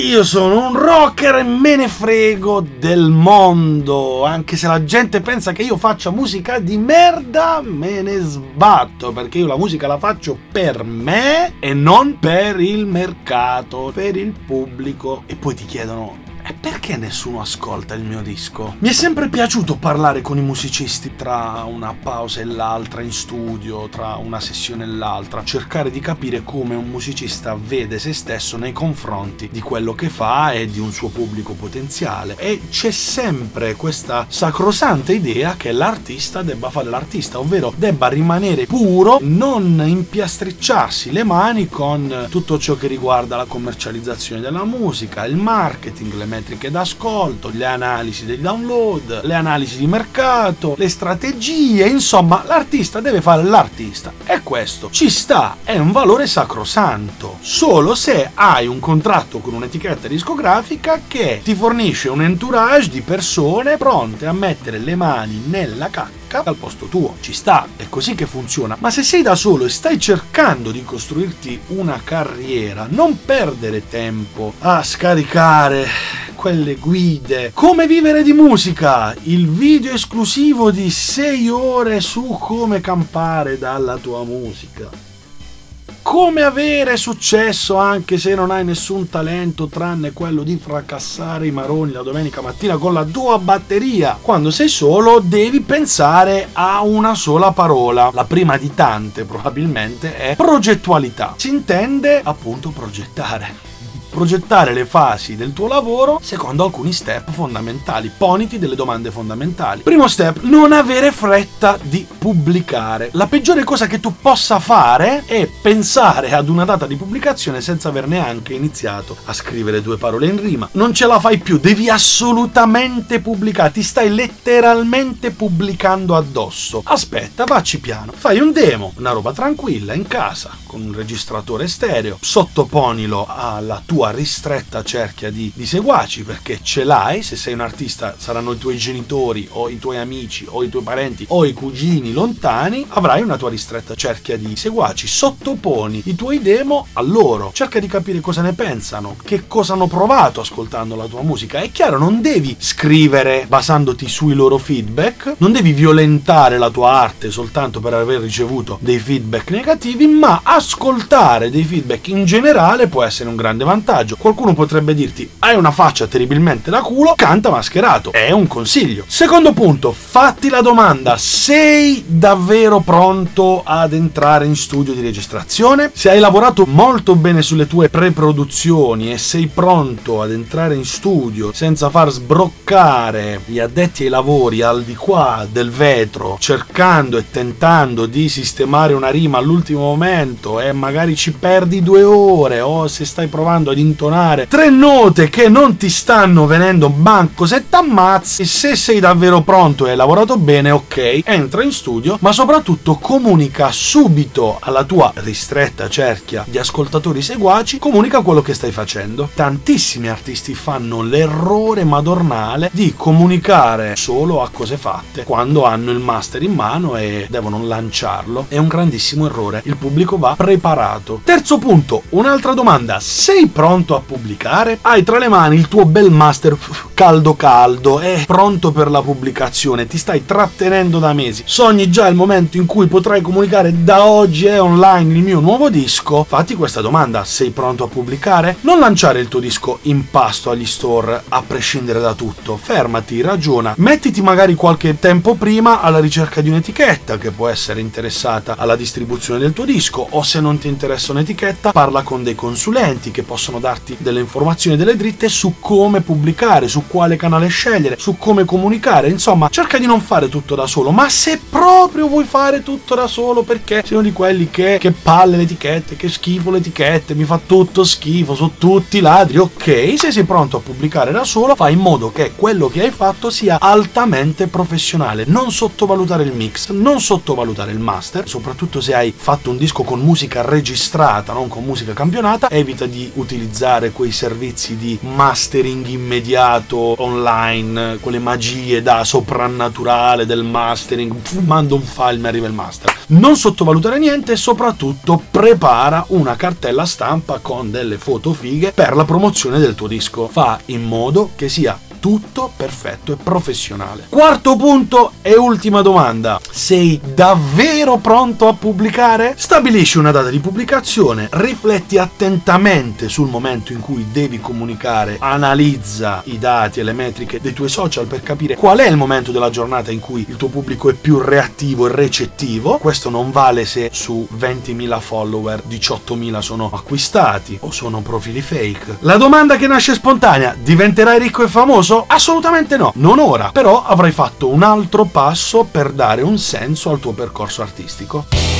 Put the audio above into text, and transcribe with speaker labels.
Speaker 1: Io sono un rocker e me ne frego del mondo. Anche se la gente pensa che io faccia musica di merda, me ne sbatto. Perché io la musica la faccio per me e non per il mercato, per il pubblico. E poi ti chiedono e perché nessuno ascolta il mio disco? Mi è sempre piaciuto parlare con i musicisti tra una pausa e l'altra in studio, tra una sessione e l'altra, cercare di capire come un musicista vede se stesso nei confronti di quello che fa e di un suo pubblico potenziale. E c'è sempre questa sacrosanta idea che l'artista debba fare l'artista, ovvero debba rimanere puro, non impiastricciarsi le mani con tutto ciò che riguarda la commercializzazione della musica, il marketing, le metriche d'ascolto, le analisi dei download, le analisi di mercato, le strategie, insomma l'artista deve fare l'artista e questo ci sta, è un valore sacrosanto, solo se hai un contratto con un'etichetta discografica che ti fornisce un entourage di persone pronte a mettere le mani nella cacca al posto tuo. Ci sta, è così che funziona. Ma se sei da solo e stai cercando di costruirti una carriera, non perdere tempo a scaricare quelle guide. Come vivere di musica, il video esclusivo di 6 ore su come campare dalla tua musica. Come avere successo anche se non hai nessun talento tranne quello di fracassare i maroni la domenica mattina con la tua batteria. Quando sei solo devi pensare a una sola parola. La prima di tante probabilmente è progettualità. Si intende appunto progettare progettare le fasi del tuo lavoro secondo alcuni step fondamentali. Poniti delle domande fondamentali. Primo step, non avere fretta di pubblicare. La peggiore cosa che tu possa fare è pensare ad una data di pubblicazione senza aver neanche iniziato a scrivere due parole in rima. Non ce la fai più, devi assolutamente pubblicare, ti stai letteralmente pubblicando addosso. Aspetta, vacci piano. Fai un demo, una roba tranquilla in casa con un registratore stereo, sottoponilo alla tua ristretta cerchia di, di seguaci perché ce l'hai, se sei un artista saranno i tuoi genitori o i tuoi amici o i tuoi parenti o i cugini lontani, avrai una tua ristretta cerchia di seguaci, sottoponi i tuoi demo a loro, cerca di capire cosa ne pensano, che cosa hanno provato ascoltando la tua musica. È chiaro, non devi scrivere basandoti sui loro feedback, non devi violentare la tua arte soltanto per aver ricevuto dei feedback negativi, ma ascoltare dei feedback in generale può essere un grande vantaggio vantaggio. Qualcuno potrebbe dirti: hai una faccia terribilmente da culo, canta mascherato. È un consiglio. Secondo punto, fatti la domanda: sei davvero pronto ad entrare in studio di registrazione? Se hai lavorato molto bene sulle tue pre-produzioni e sei pronto ad entrare in studio senza far sbroccare gli addetti ai lavori al di qua del vetro, cercando e tentando di sistemare una rima all'ultimo momento e magari ci perdi due ore o se stai provando ad intonare tre note che non ti stanno venendo banco se t'ammazzi, se sei davvero pronto e hai lavorato bene, ok, entra in studio, ma soprattutto comunica subito alla tua ristretta cerchia di ascoltatori seguaci, comunica quello che stai facendo. Tantissimi artisti fanno l'errore madornale di comunicare solo a cose fatte quando hanno il master in mano e devono lanciarlo. È un grandissimo errore. Il pubblico va preparato. Terzo punto, un'altra domanda. Sei pronto? Pronto a pubblicare? Hai tra le mani il tuo bel master caldo caldo, è pronto per la pubblicazione, ti stai trattenendo da mesi. Sogni già il momento in cui potrai comunicare da oggi è online il mio nuovo disco? Fatti questa domanda, sei pronto a pubblicare? Non lanciare il tuo disco in pasto agli store a prescindere da tutto, fermati, ragiona, mettiti magari qualche tempo prima alla ricerca di un'etichetta che può essere interessata alla distribuzione del tuo disco o se non ti interessa un'etichetta parla con dei consulenti che possono darti delle informazioni, delle dritte su come pubblicare, su quale canale scegliere, su come comunicare. Insomma, cerca di non fare tutto da solo. Ma se proprio vuoi fare tutto da solo perché sei uno di quelli che, che palle le etichette, che schifo le etichette, mi fa tutto schifo, sono tutti ladri, ok. Se sei pronto a pubblicare da solo, fai in modo che quello che hai fatto sia altamente professionale. Non sottovalutare il mix, non sottovalutare il master, soprattutto se hai fatto un disco con musica registrata, non con musica campionata, evita di utilizzare utilizzare quei servizi di mastering immediato online, quelle magie da soprannaturale del mastering, mando un file mi arriva il master. Non sottovalutare niente e soprattutto prepara una cartella stampa con delle foto fighe per la promozione del tuo disco. Fa in modo che sia tutto perfetto e professionale. Quarto punto e ultima domanda. Sei davvero pronto a pubblicare? Stabilisci una data di pubblicazione, rifletti attentamente sul momento in cui devi comunicare, analizza i dati e le metriche dei tuoi social per capire qual è il momento della giornata in cui il tuo pubblico è più reattivo e recettivo. Questo non vale se su 20.000 follower 18.000 sono acquistati o sono profili fake. La domanda che nasce spontanea, diventerai ricco e famoso? Famoso? Assolutamente no, non ora, però avrai fatto un altro passo per dare un senso al tuo percorso artistico.